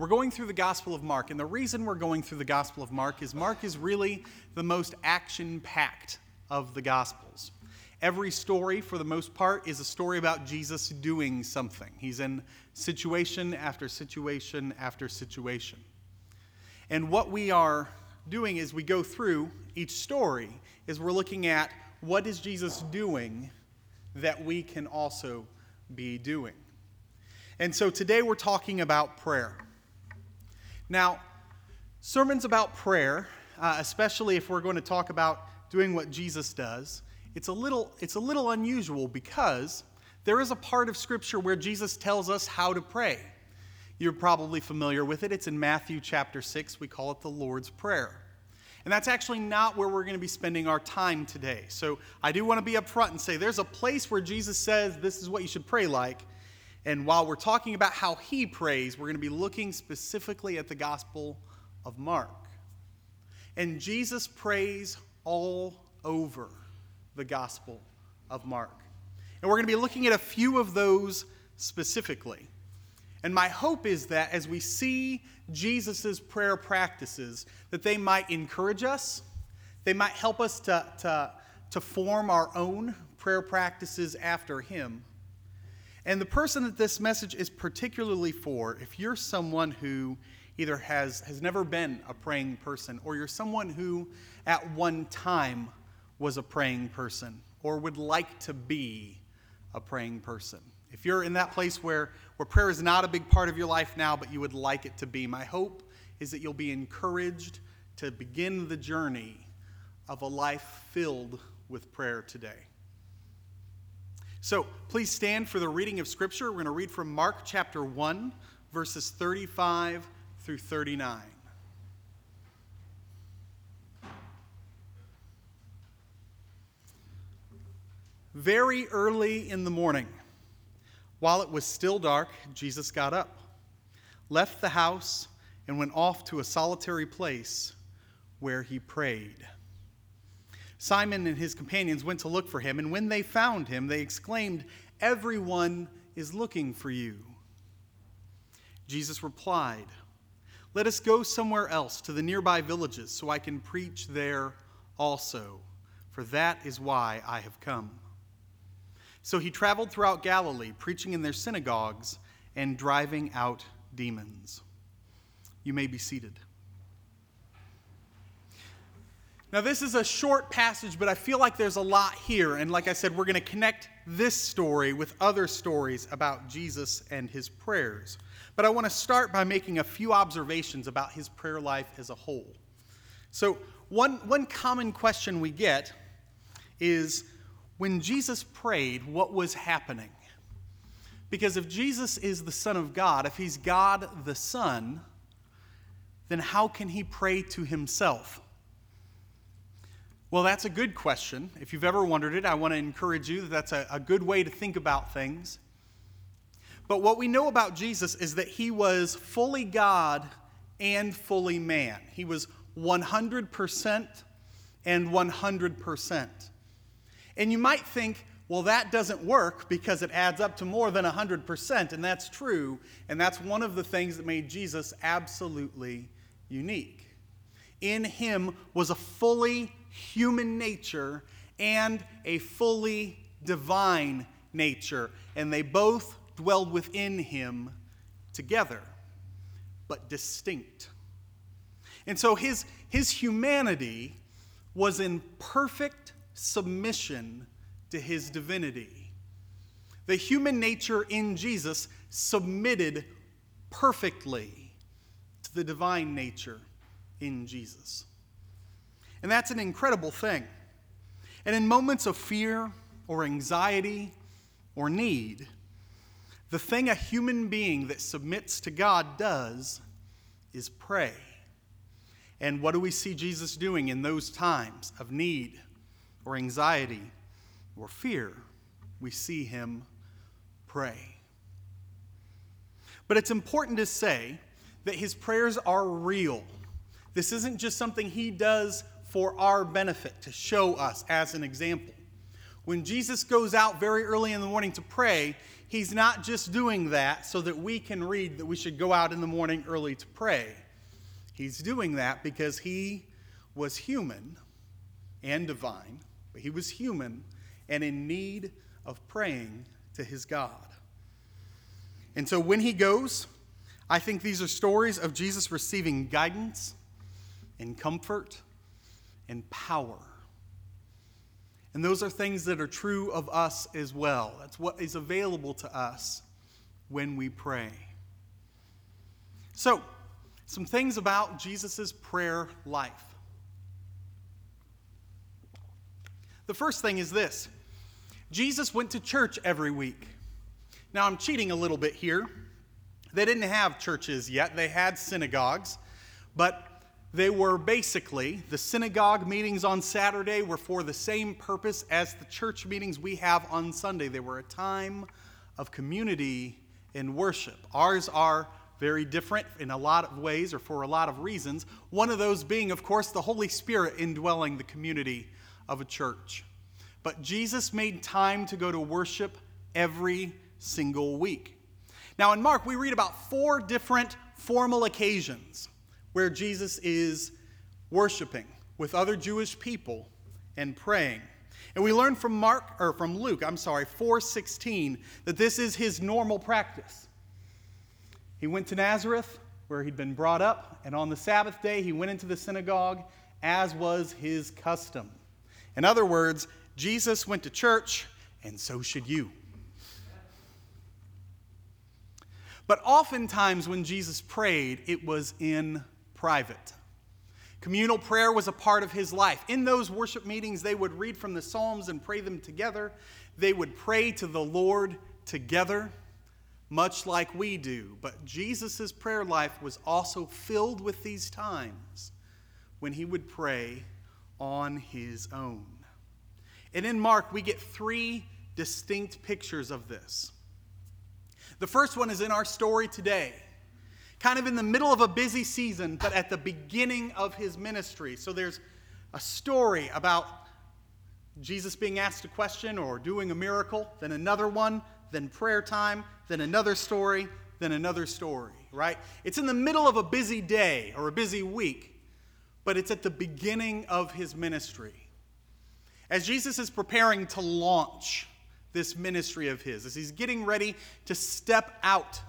We're going through the Gospel of Mark, and the reason we're going through the Gospel of Mark is Mark is really the most action packed of the Gospels. Every story, for the most part, is a story about Jesus doing something. He's in situation after situation after situation. And what we are doing as we go through each story is we're looking at what is Jesus doing that we can also be doing. And so today we're talking about prayer. Now, sermons about prayer, uh, especially if we're going to talk about doing what Jesus does, it's a little, it's a little unusual because there is a part of Scripture where Jesus tells us how to pray. You're probably familiar with it. It's in Matthew chapter 6. We call it the Lord's Prayer. And that's actually not where we're going to be spending our time today. So I do want to be upfront and say there's a place where Jesus says this is what you should pray like. And while we're talking about how he prays, we're going to be looking specifically at the Gospel of Mark. And Jesus prays all over the Gospel of Mark. And we're going to be looking at a few of those specifically. And my hope is that as we see Jesus' prayer practices, that they might encourage us, they might help us to, to, to form our own prayer practices after him and the person that this message is particularly for, if you're someone who either has, has never been a praying person, or you're someone who at one time was a praying person, or would like to be a praying person. If you're in that place where, where prayer is not a big part of your life now, but you would like it to be, my hope is that you'll be encouraged to begin the journey of a life filled with prayer today. So please stand for the reading of Scripture. We're going to read from Mark chapter 1, verses 35 through 39. Very early in the morning, while it was still dark, Jesus got up, left the house, and went off to a solitary place where he prayed. Simon and his companions went to look for him, and when they found him, they exclaimed, Everyone is looking for you. Jesus replied, Let us go somewhere else to the nearby villages so I can preach there also, for that is why I have come. So he traveled throughout Galilee, preaching in their synagogues and driving out demons. You may be seated. Now, this is a short passage, but I feel like there's a lot here. And like I said, we're going to connect this story with other stories about Jesus and his prayers. But I want to start by making a few observations about his prayer life as a whole. So, one, one common question we get is when Jesus prayed, what was happening? Because if Jesus is the Son of God, if he's God the Son, then how can he pray to himself? Well, that's a good question. If you've ever wondered it, I want to encourage you that that's a, a good way to think about things. But what we know about Jesus is that he was fully God and fully man. He was 100% and 100%. And you might think, well, that doesn't work because it adds up to more than 100%, and that's true. And that's one of the things that made Jesus absolutely unique. In him was a fully human nature and a fully divine nature, and they both dwelled within him together, but distinct. And so his, his humanity was in perfect submission to his divinity. The human nature in Jesus submitted perfectly to the divine nature in Jesus. And that's an incredible thing. And in moments of fear or anxiety or need, the thing a human being that submits to God does is pray. And what do we see Jesus doing in those times of need or anxiety or fear? We see him pray. But it's important to say that his prayers are real. This isn't just something he does for our benefit, to show us as an example. When Jesus goes out very early in the morning to pray, he's not just doing that so that we can read that we should go out in the morning early to pray. He's doing that because he was human and divine, but he was human and in need of praying to his God. And so when he goes, I think these are stories of Jesus receiving guidance and comfort and power. And those are things that are true of us as well. That's what is available to us when we pray. So, some things about Jesus' prayer life. The first thing is this Jesus went to church every week. Now, I'm cheating a little bit here. They didn't have churches yet, they had synagogues, but they were basically the synagogue meetings on Saturday were for the same purpose as the church meetings we have on Sunday. They were a time of community and worship. Ours are very different in a lot of ways or for a lot of reasons. One of those being, of course, the Holy Spirit indwelling the community of a church. But Jesus made time to go to worship every single week. Now, in Mark, we read about four different formal occasions where Jesus is worshiping with other Jewish people and praying. And we learn from Mark or from Luke, I'm sorry, 4:16 that this is his normal practice. He went to Nazareth where he'd been brought up, and on the Sabbath day he went into the synagogue as was his custom. In other words, Jesus went to church and so should you. But oftentimes when Jesus prayed, it was in private. Communal prayer was a part of his life. In those worship meetings, they would read from the Psalms and pray them together. They would pray to the Lord together, much like we do. But Jesus' prayer life was also filled with these times when he would pray on his own. And in Mark, we get three distinct pictures of this. The first one is in our story today kind of in the middle of a busy season, but at the beginning of his ministry. So there's a story about Jesus being asked a question or doing a miracle, then another one, then prayer time, then another story, then another story, right? It's in the middle of a busy day or a busy week, but it's at the beginning of his ministry. As Jesus is preparing to launch this ministry of his, as he's getting ready to step out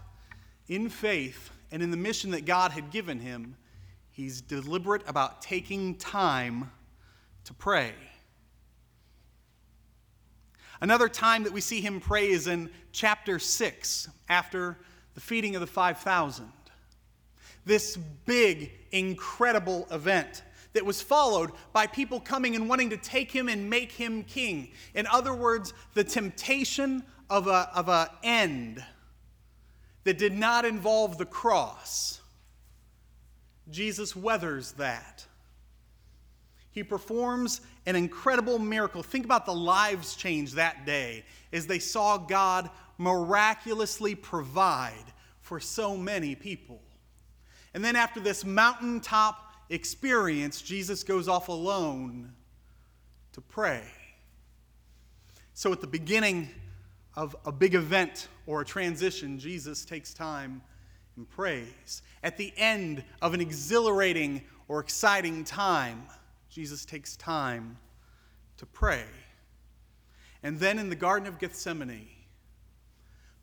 in faith and in the mission that God had given him, he's deliberate about taking time to pray. Another time that we see him pray is in chapter 6, after the feeding of the 5,000. This big, incredible event that was followed by people coming and wanting to take him and make him king. In other words, the temptation of a, of a end that did not involve the cross, Jesus weathers that. He performs an incredible miracle. Think about the lives changed that day as they saw God miraculously provide for so many people. And then, after this mountaintop experience, Jesus goes off alone to pray. So, at the beginning of a big event or a transition, Jesus takes time and prays. At the end of an exhilarating or exciting time, Jesus takes time to pray. And then in the Garden of Gethsemane,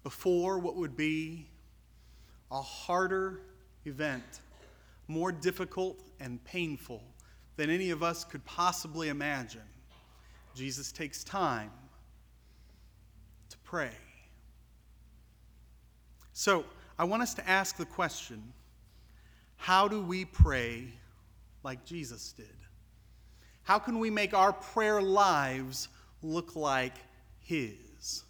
before what would be a harder event, more difficult and painful than any of us could possibly imagine, Jesus takes time pray. So, I want us to ask the question how do we pray like Jesus did? How can we make our prayer lives look like His?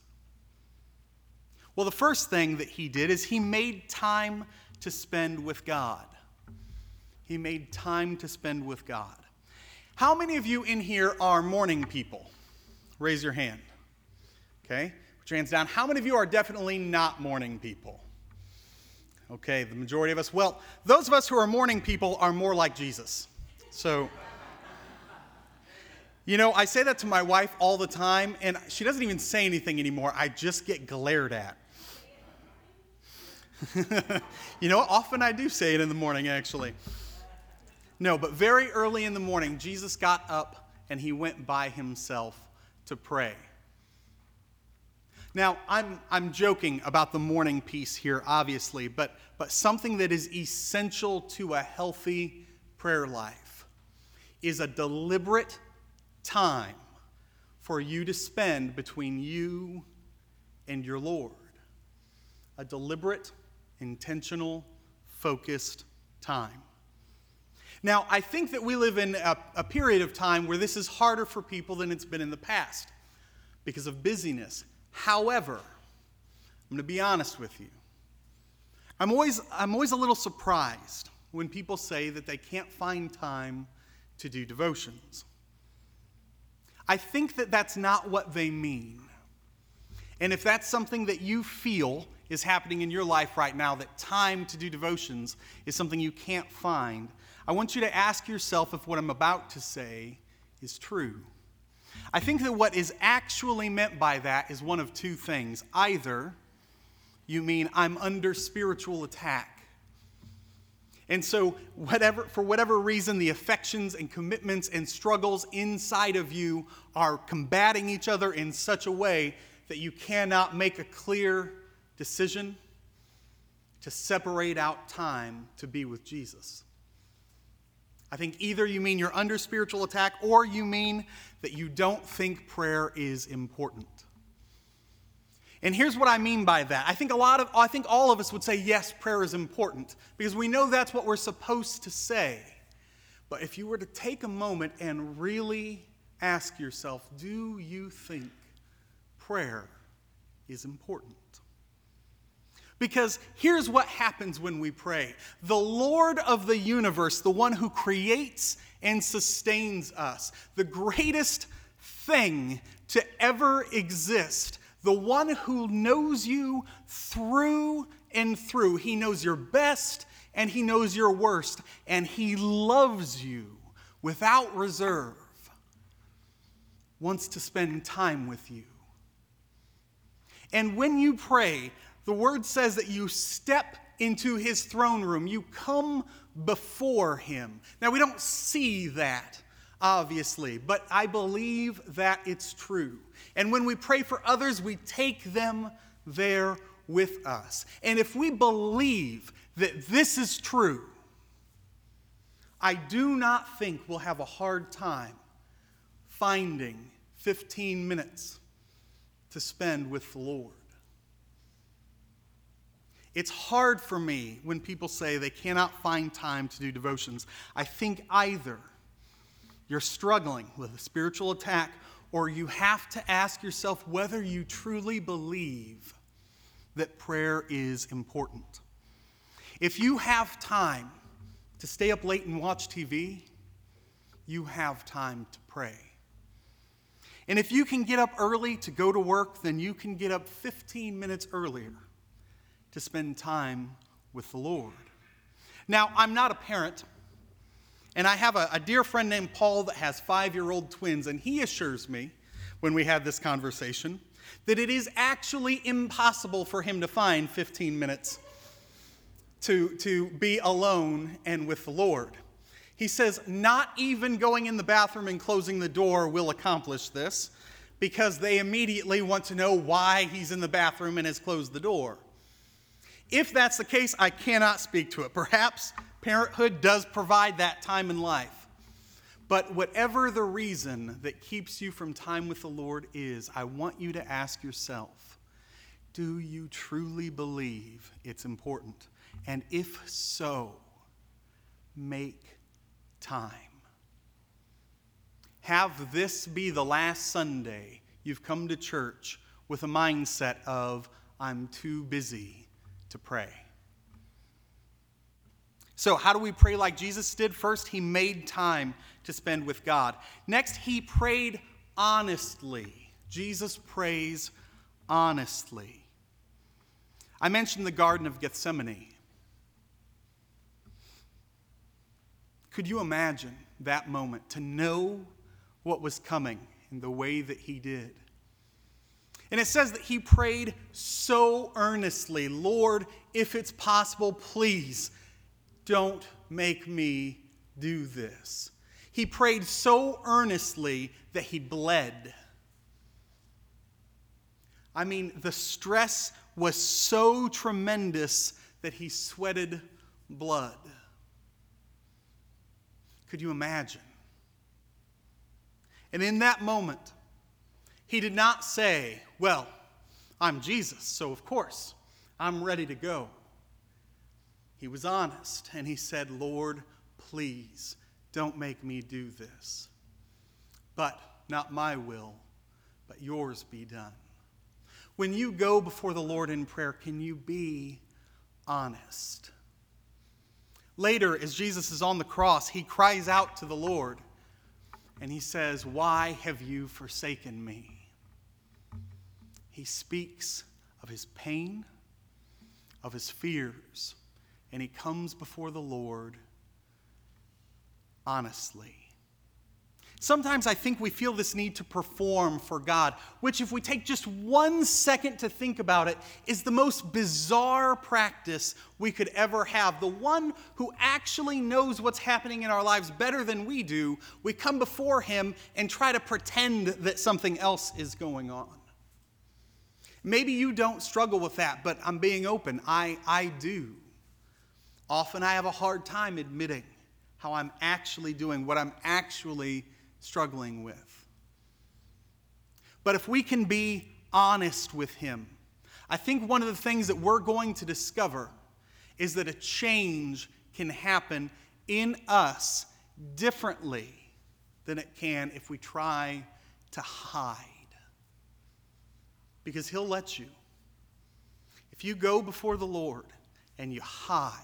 Well, the first thing that He did is He made time to spend with God. He made time to spend with God. How many of you in here are morning people? Raise your hand. Okay? Hands down. How many of you are definitely not morning people? Okay, the majority of us. Well, those of us who are morning people are more like Jesus. So You know, I say that to my wife all the time, and she doesn't even say anything anymore. I just get glared at. you know, often I do say it in the morning, actually. No, but very early in the morning, Jesus got up and he went by himself to pray. Now, I'm, I'm joking about the morning piece here, obviously, but, but something that is essential to a healthy prayer life is a deliberate time for you to spend between you and your Lord. A deliberate, intentional, focused time. Now, I think that we live in a, a, period of time where this is harder for people than it's been in the past because of busyness. However, I'm going to be honest with you. I'm always, I'm always a little surprised when people say that they can't find time to do devotions. I think that that's not what they mean. And if that's something that you feel is happening in your life right now, that time to do devotions is something you can't find, I want you to ask yourself if what I'm about to say is true. I think that what is actually meant by that is one of two things. Either you mean I'm under spiritual attack and so, whatever, for whatever reason, the affections and commitments and struggles inside of you are combating each other in such a way that you cannot make a clear decision to separate out time to be with Jesus. I think either you mean you're under spiritual attack or you mean that you don't think prayer is important. And here's what I mean by that. I think a lot of I think all of us would say yes, prayer is important because we know that's what we're supposed to say. But if you were to take a moment and really ask yourself, do you think prayer is important? Because here's what happens when we pray the Lord of the universe, the one who creates and sustains us, the greatest thing to ever exist, the one who knows you through and through. He knows your best and he knows your worst, and he loves you without reserve, wants to spend time with you. And when you pray, the word says that you step into his throne room, you come before him. Now, we don't see that obviously, but I believe that it's true. And when we pray for others, we take them there with us. And if we believe that this is true, I do not think we'll have a hard time finding 15 minutes to spend with the Lord. It's hard for me when people say they cannot find time to do devotions. I think either you're struggling with a spiritual attack, or you have to ask yourself whether you truly believe that prayer is important. If you have time to stay up late and watch TV, you have time to pray. And if you can get up early to go to work, then you can get up 15 minutes earlier to spend time with the Lord. Now, I'm not a parent. And I have a, a dear friend named Paul that has five year old twins, and he assures me when we had this conversation that it is actually impossible for him to find 15 minutes to, to be alone and with the Lord. He says, not even going in the bathroom and closing the door will accomplish this because they immediately want to know why he's in the bathroom and has closed the door. If that's the case, I cannot speak to it. Perhaps Parenthood does provide that time in life. But whatever the reason that keeps you from time with the Lord is, I want you to ask yourself do you truly believe it's important? And if so, make time. Have this be the last Sunday you've come to church with a mindset of, I'm too busy to pray. So, how do we pray like Jesus did? First, he made time to spend with God. Next, he prayed honestly. Jesus prays honestly. I mentioned the Garden of Gethsemane. Could you imagine that moment to know what was coming in the way that he did. And it says that he prayed so earnestly Lord, if it's possible, please don't make me do this. He prayed so earnestly that he bled. I mean, the stress was so tremendous that he sweated blood. Could you imagine? And in that moment, he did not say, Well, I'm Jesus, so of course I'm ready to go. He was honest and he said, Lord, please don't make me do this. But not my will, but yours be done. When you go before the Lord in prayer, can you be honest? Later, as Jesus is on the cross, he cries out to the Lord and he says, Why have you forsaken me? He speaks of his pain, of his fears, and he comes before the Lord honestly. Sometimes I think we feel this need to perform for God, which, if we take just one second to think about it, is the most bizarre practice we could ever have. The one who actually knows what's happening in our lives better than we do, we come before him and try to pretend that something else is going on. Maybe you don't struggle with that, but I'm being open. I, I do. Often I have a hard time admitting how I'm actually doing, what I'm actually struggling with. But if we can be honest with Him, I think one of the things that we're going to discover is that a change can happen in us differently than it can if we try to hide. Because He'll let you. If you go before the Lord and you hide,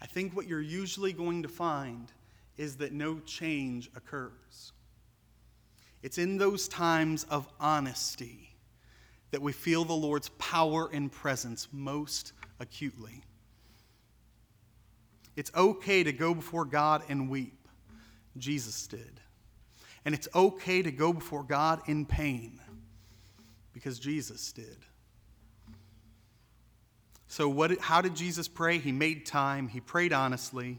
I think what you're usually going to find is that no change occurs. It's in those times of honesty that we feel the Lord's power and presence most acutely. It's okay to go before God and weep. Jesus did. And it's okay to go before God in pain because Jesus did. So, what, how did Jesus pray? He made time, he prayed honestly,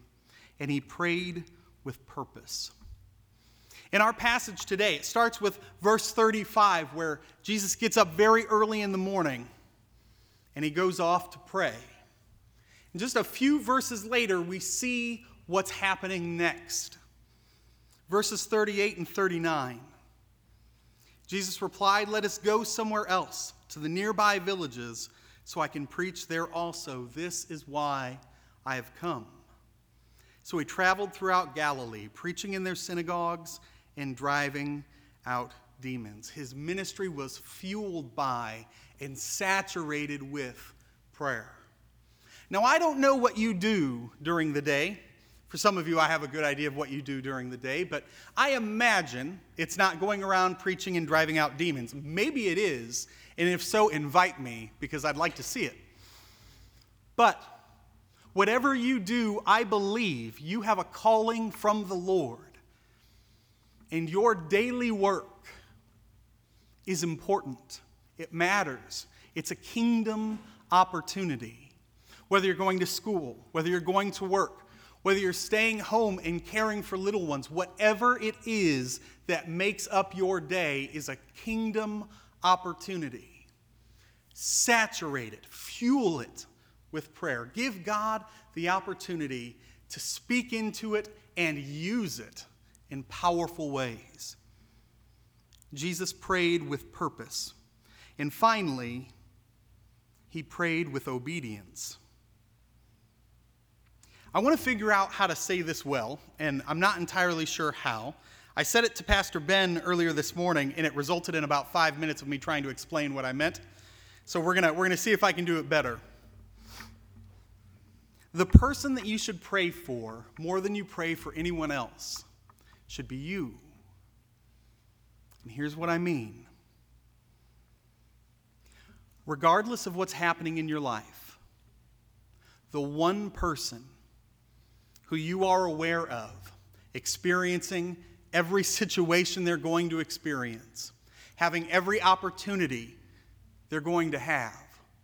and he prayed with purpose. In our passage today, it starts with verse 35, where Jesus gets up very early in the morning and he goes off to pray. And just a few verses later, we see what's happening next. Verses 38 and 39. Jesus replied, Let us go somewhere else, to the nearby villages so I can preach there also. This is why I have come. So he traveled throughout Galilee, preaching in their synagogues and driving out demons. His ministry was fueled by and saturated with prayer. Now, I don't know what you do during the day. For some of you, I have a good idea of what you do during the day, but I imagine it's not going around preaching and driving out demons. Maybe it is, and if so, invite me because I'd like to see it. But whatever you do, I believe you have a calling from the Lord. And your daily work is important, it matters. It's a kingdom opportunity. Whether you're going to school, whether you're going to work, whether you're staying home and caring for little ones, whatever it is that makes up your day is a kingdom opportunity. Saturate it, fuel it with prayer. Give God the opportunity to speak into it and use it in powerful ways. Jesus prayed with purpose. And finally, he prayed with obedience. I want to figure out how to say this well, and I'm not entirely sure how. I said it to Pastor Ben earlier this morning, and it resulted in about five minutes of me trying to explain what I meant. So we're going we're to see if I can do it better. The person that you should pray for more than you pray for anyone else should be you. And here's what I mean regardless of what's happening in your life, the one person who you are aware of experiencing every situation they're going to experience, having every opportunity they're going to have.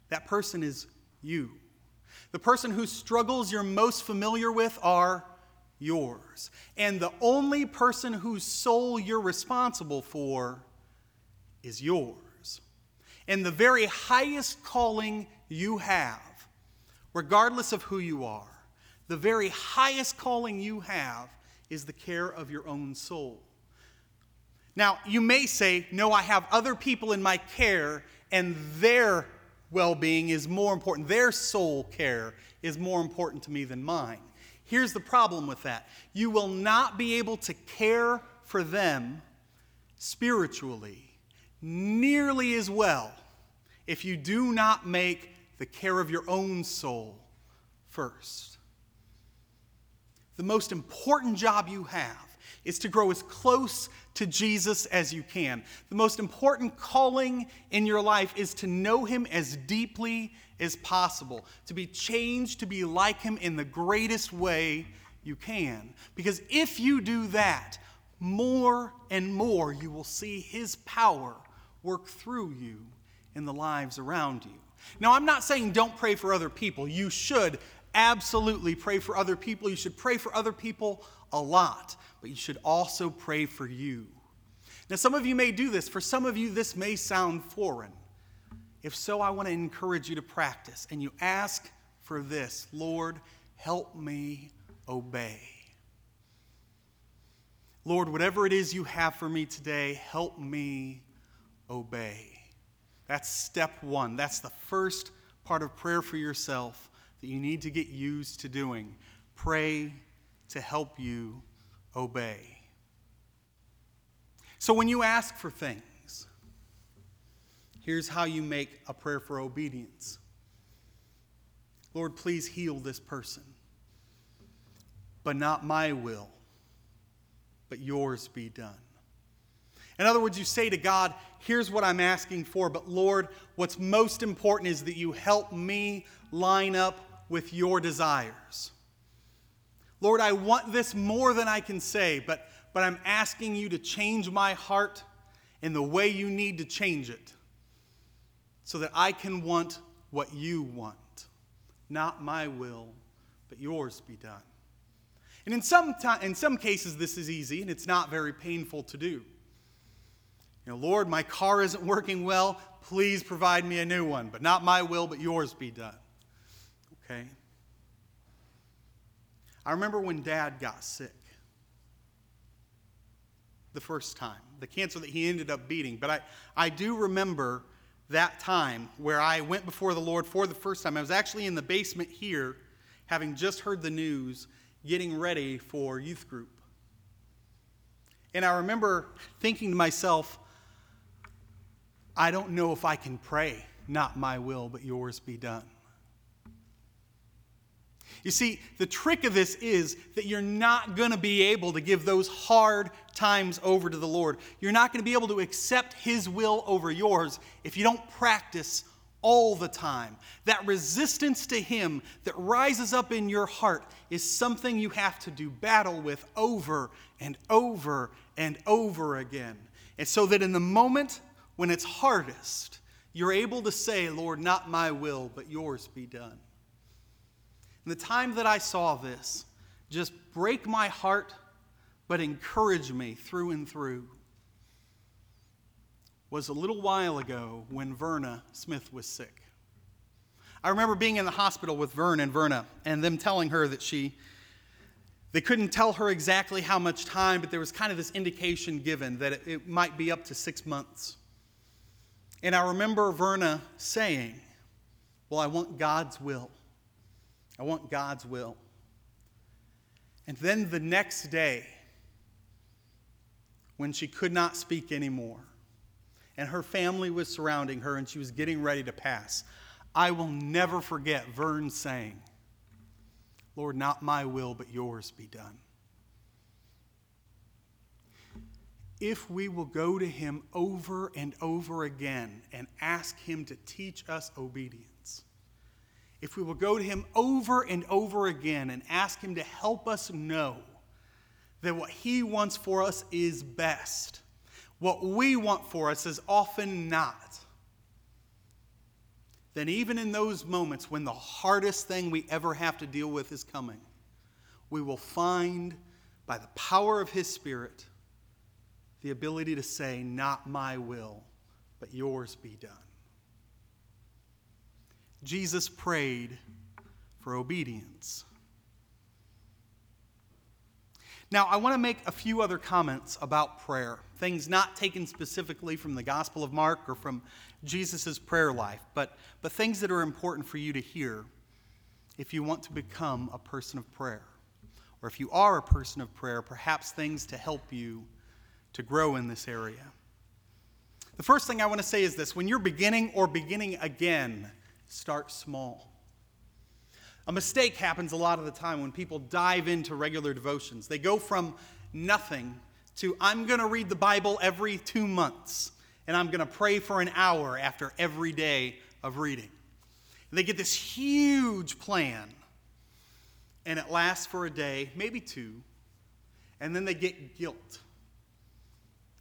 That person is you. The person whose struggles you're most familiar with are yours. And the only person whose soul you're responsible for is yours. And the very highest calling you have, regardless of who you are, the very highest calling you have is the care of your own soul. Now, you may say, No, I have other people in my care, and their well being is more important. Their soul care is more important to me than mine. Here's the problem with that you will not be able to care for them spiritually nearly as well if you do not make the care of your own soul first. The most important job you have is to grow as close to Jesus as you can. The most important calling in your life is to know Him as deeply as possible, to be changed to be like Him in the greatest way you can. Because if you do that, more and more you will see His power work through you in the lives around you. Now, I'm not saying don't pray for other people. You should absolutely pray for other people. You should pray for other people a lot, but you should also pray for you. Now, some of you may do this. For some of you, this may sound foreign. If so, I want to encourage you to practice. And you ask for this Lord, help me obey. Lord, whatever it is you have for me today, help me obey. That's step one. That's the first part of prayer for yourself that you need to get used to doing. Pray to help you obey. So when you ask for things, here's how you make a prayer for obedience Lord, please heal this person, but not my will, but yours be done. In other words, you say to God, Here's what I'm asking for, but Lord, what's most important is that you help me line up with your desires. Lord, I want this more than I can say, but, but I'm asking you to change my heart in the way you need to change it so that I can want what you want. Not my will, but yours be done. And in some, time, in some cases, this is easy and it's not very painful to do. You know, Lord, my car isn't working well. Please provide me a new one, but not my will, but yours be done. Okay? I remember when dad got sick the first time, the cancer that he ended up beating. But I, I do remember that time where I went before the Lord for the first time. I was actually in the basement here, having just heard the news, getting ready for youth group. And I remember thinking to myself, I don't know if I can pray, not my will, but yours be done. You see, the trick of this is that you're not going to be able to give those hard times over to the Lord. You're not going to be able to accept His will over yours if you don't practice all the time. That resistance to Him that rises up in your heart is something you have to do battle with over and over and over again. And so that in the moment when it's hardest, you're able to say, Lord, not my will, but yours be done. And the time that I saw this just break my heart, but encourage me through and through, was a little while ago when Verna Smith was sick. I remember being in the hospital with Vern and Verna and them telling her that she, they couldn't tell her exactly how much time, but there was kind of this indication given that it, it might be up to six months. And I remember Verna saying, Well, I want God's will. I want God's will. And then the next day, when she could not speak anymore, and her family was surrounding her and she was getting ready to pass, I will never forget Vern saying, Lord, not my will, but yours be done. If we will go to him over and over again and ask him to teach us obedience, if we will go to Him over and over again and ask Him to help us know that what He wants for us is best. What we want for us is often not. Then, even in those moments when the hardest thing we ever have to deal with is coming, we will find by the power of His Spirit the ability to say, Not my will, but yours be done. Jesus prayed for obedience. Now, I want to make a few other comments about prayer, things not taken specifically from the Gospel of Mark or from Jesus' prayer life, but, but things that are important for you to hear if you want to become a person of prayer. Or if you are a person of prayer, perhaps things to help you to grow in this area. The first thing I want to say is this when you're beginning or beginning again, start small. A mistake happens a lot of the time when people dive into regular devotions. They go from nothing to, I'm going to read the Bible every two months, and I'm going to pray for an hour after every day of reading. And they get this huge plan, and it lasts for a day, maybe two, and then they get guilt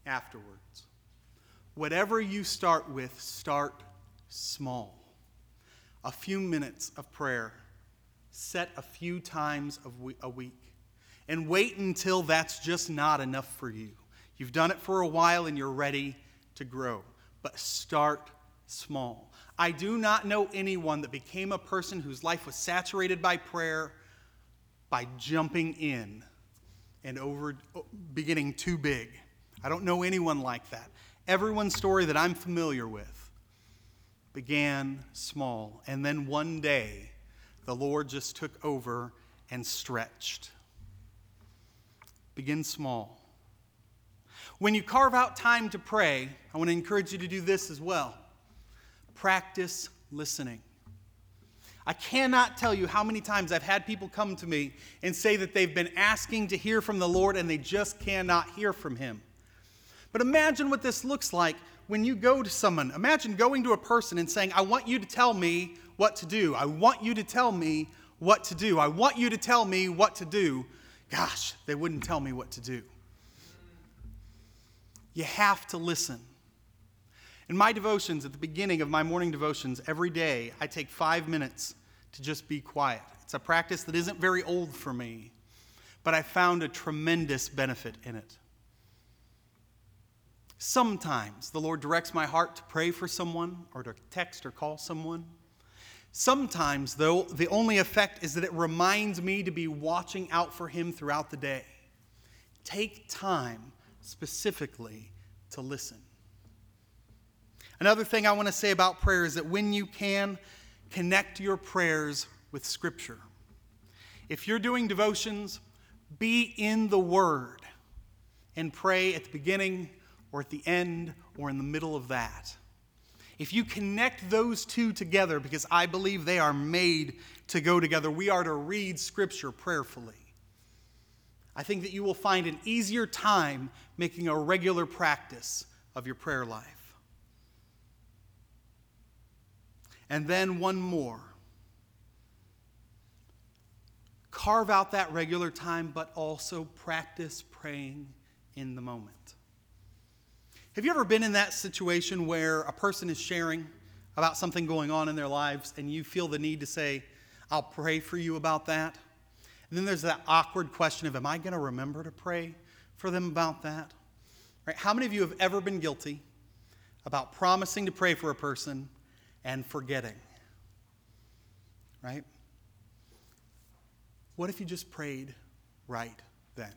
afterwards. Whatever you start with, start small. A few minutes of prayer set a few times a week. And wait until that's just not enough for you. You've done it for a while and you're ready to grow. But start small. I do not know anyone that became a person whose life was saturated by prayer by jumping in and over beginning too big. I don't know anyone like that. Everyone's story that I'm familiar with began small, and then one day the Lord just took over and stretched. Begin small. When you carve out time to pray, I want to encourage you to do this as well. Practice listening. I cannot tell you how many times I've had people come to me and say that they've been asking to hear from the Lord and they just cannot hear from Him. But imagine what this looks like when you go to someone. Imagine going to a person and saying, I want you to tell me what to do. I want you to tell me what to do. I want you to tell me what to do. Gosh, they wouldn't tell me what to do. You have to listen. In my devotions, at the beginning of my morning devotions, every day, I take five minutes to just be quiet. It's a practice that isn't very old for me, but I found a tremendous benefit in it. Sometimes the Lord directs my heart to pray for someone or to text or call someone. Sometimes, though, the only effect is that it reminds me to be watching out for him throughout the day. Take time specifically to listen. Another thing I want to say about prayer is that when you can, connect your prayers with Scripture. If you're doing devotions, be in the Word and pray at the beginning or at the end or in the middle of that. If you connect those two together, because I believe they are made to go together, we are to read Scripture prayerfully. I think that you will find an easier time making a regular practice of your prayer life. And then one more. Carve out that regular time, but also practice praying in the moment. Have you ever been in that situation where a person is sharing about something going on in their lives and you feel the need to say, I'll pray for you about that? And then there's that awkward question of, Am I going to remember to pray for them about that? Right? How many of you have ever been guilty about promising to pray for a person and forgetting? Right? What if you just prayed right then?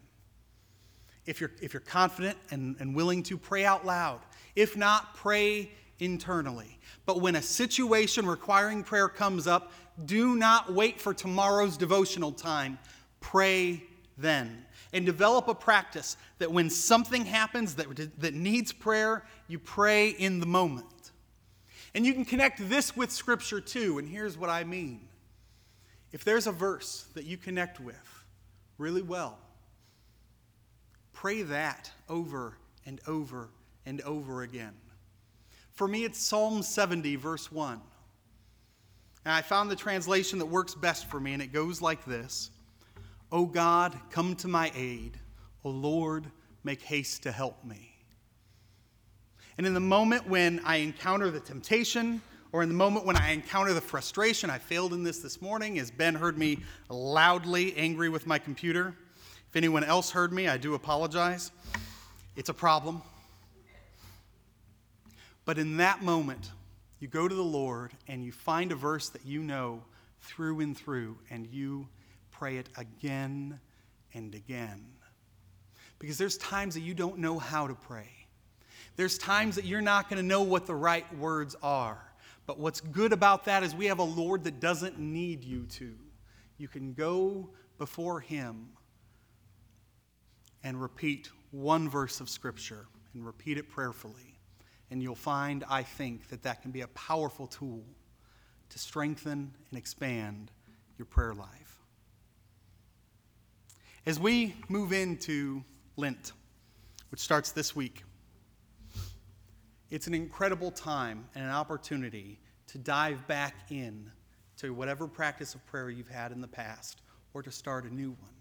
If you're, if you're confident and, and willing to, pray out loud. If not, pray internally. But when a situation requiring prayer comes up, do not wait for tomorrow's devotional time. Pray then. And develop a practice that when something happens that, that needs prayer, you pray in the moment. And you can connect this with Scripture too, and here's what I mean. If there's a verse that you connect with really well, Pray that over and over and over again. For me, it's Psalm 70, verse 1. And I found the translation that works best for me, and it goes like this O God, come to my aid. O Lord, make haste to help me. And in the moment when I encounter the temptation, or in the moment when I encounter the frustration, I failed in this this morning, as Ben heard me loudly angry with my computer. If anyone else heard me, I do apologize. It's a problem. But in that moment, you go to the Lord and you find a verse that you know through and through, and you pray it again and again. Because there's times that you don't know how to pray. There's times that you're not going to know what the right words are. But what's good about that is we have a Lord that doesn't need you to. You can go before Him and repeat one verse of Scripture and repeat it prayerfully. And you'll find, I think, that that can be a powerful tool to strengthen and expand your prayer life. As we move into Lent, which starts this week, it's an incredible time and an opportunity to dive back in to whatever practice of prayer you've had in the past or to start a new one.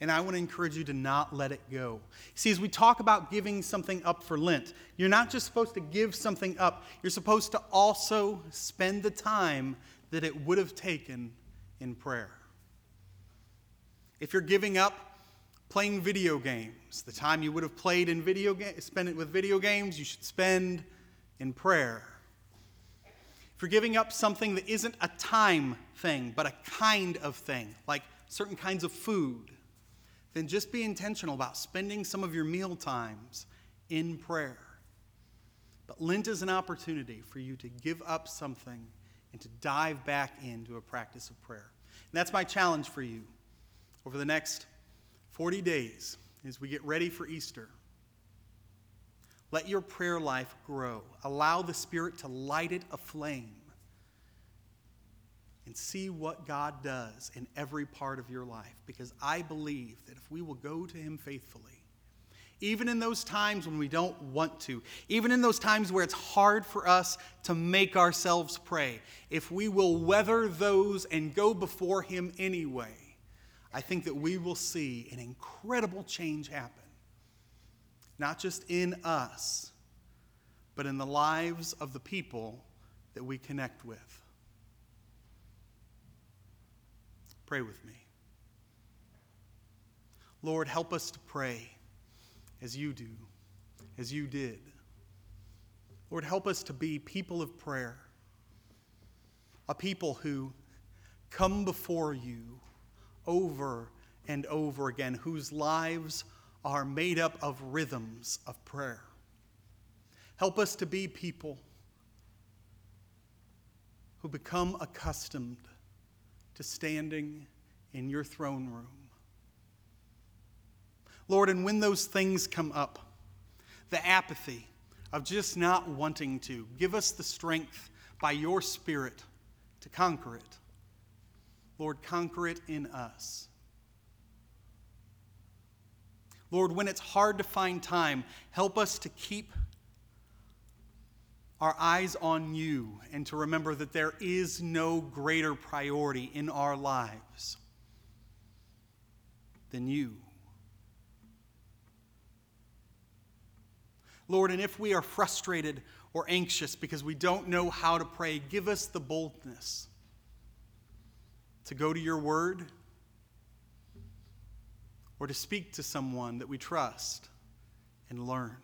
And I want to encourage you to not let it go. See, as we talk about giving something up for Lent, you're not just supposed to give something up, you're supposed to also spend the time that it would have taken in prayer. If you're giving up playing video games. The time you would have played in video ga- spend it with video games, you should spend in prayer. If you're giving up something that isn't a time thing, but a kind of thing, like certain kinds of food, then just be intentional about spending some of your meal times in prayer. But Lent is an opportunity for you to give up something and to dive back into a practice of prayer. And that's my challenge for you over the next 40 days as we get ready for Easter. Let your prayer life grow. Allow the Spirit to light it aflame. And see what God does in every part of your life. Because I believe that if we will go to Him faithfully, even in those times when we don't want to, even in those times where it's hard for us to make ourselves pray, if we will weather those and go before Him anyway, I think that we will see an incredible change happen, not just in us, but in the lives of the people that we connect with. Pray with me. Lord, help us to pray as you do, as you did. Lord, help us to be people of prayer, a people who come before you over and over again, whose lives are made up of rhythms of prayer. Help us to be people who become accustomed to standing in your throne room. Lord, and when those things come up, the apathy of just not wanting to, give us the strength by your Spirit to conquer it. Lord, conquer it in us. Lord, when it's hard to find time, help us to keep our eyes on you and to remember that there is no greater priority in our lives than you. Lord, and if we are frustrated or anxious because we don't know how to pray, give us the boldness to go to your word or to speak to someone that we trust and learn.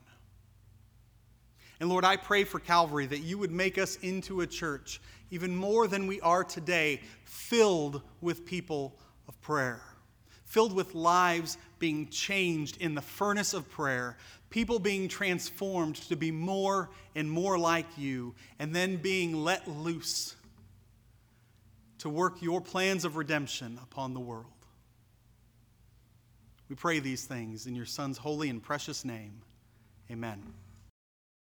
And Lord, I pray for Calvary that you would make us into a church, even more than we are today, filled with people of prayer, filled with lives being changed in the furnace of prayer, people being transformed to be more and more like you, and then being let loose to work your plans of redemption upon the world. We pray these things in your Son's holy and precious name. Amen.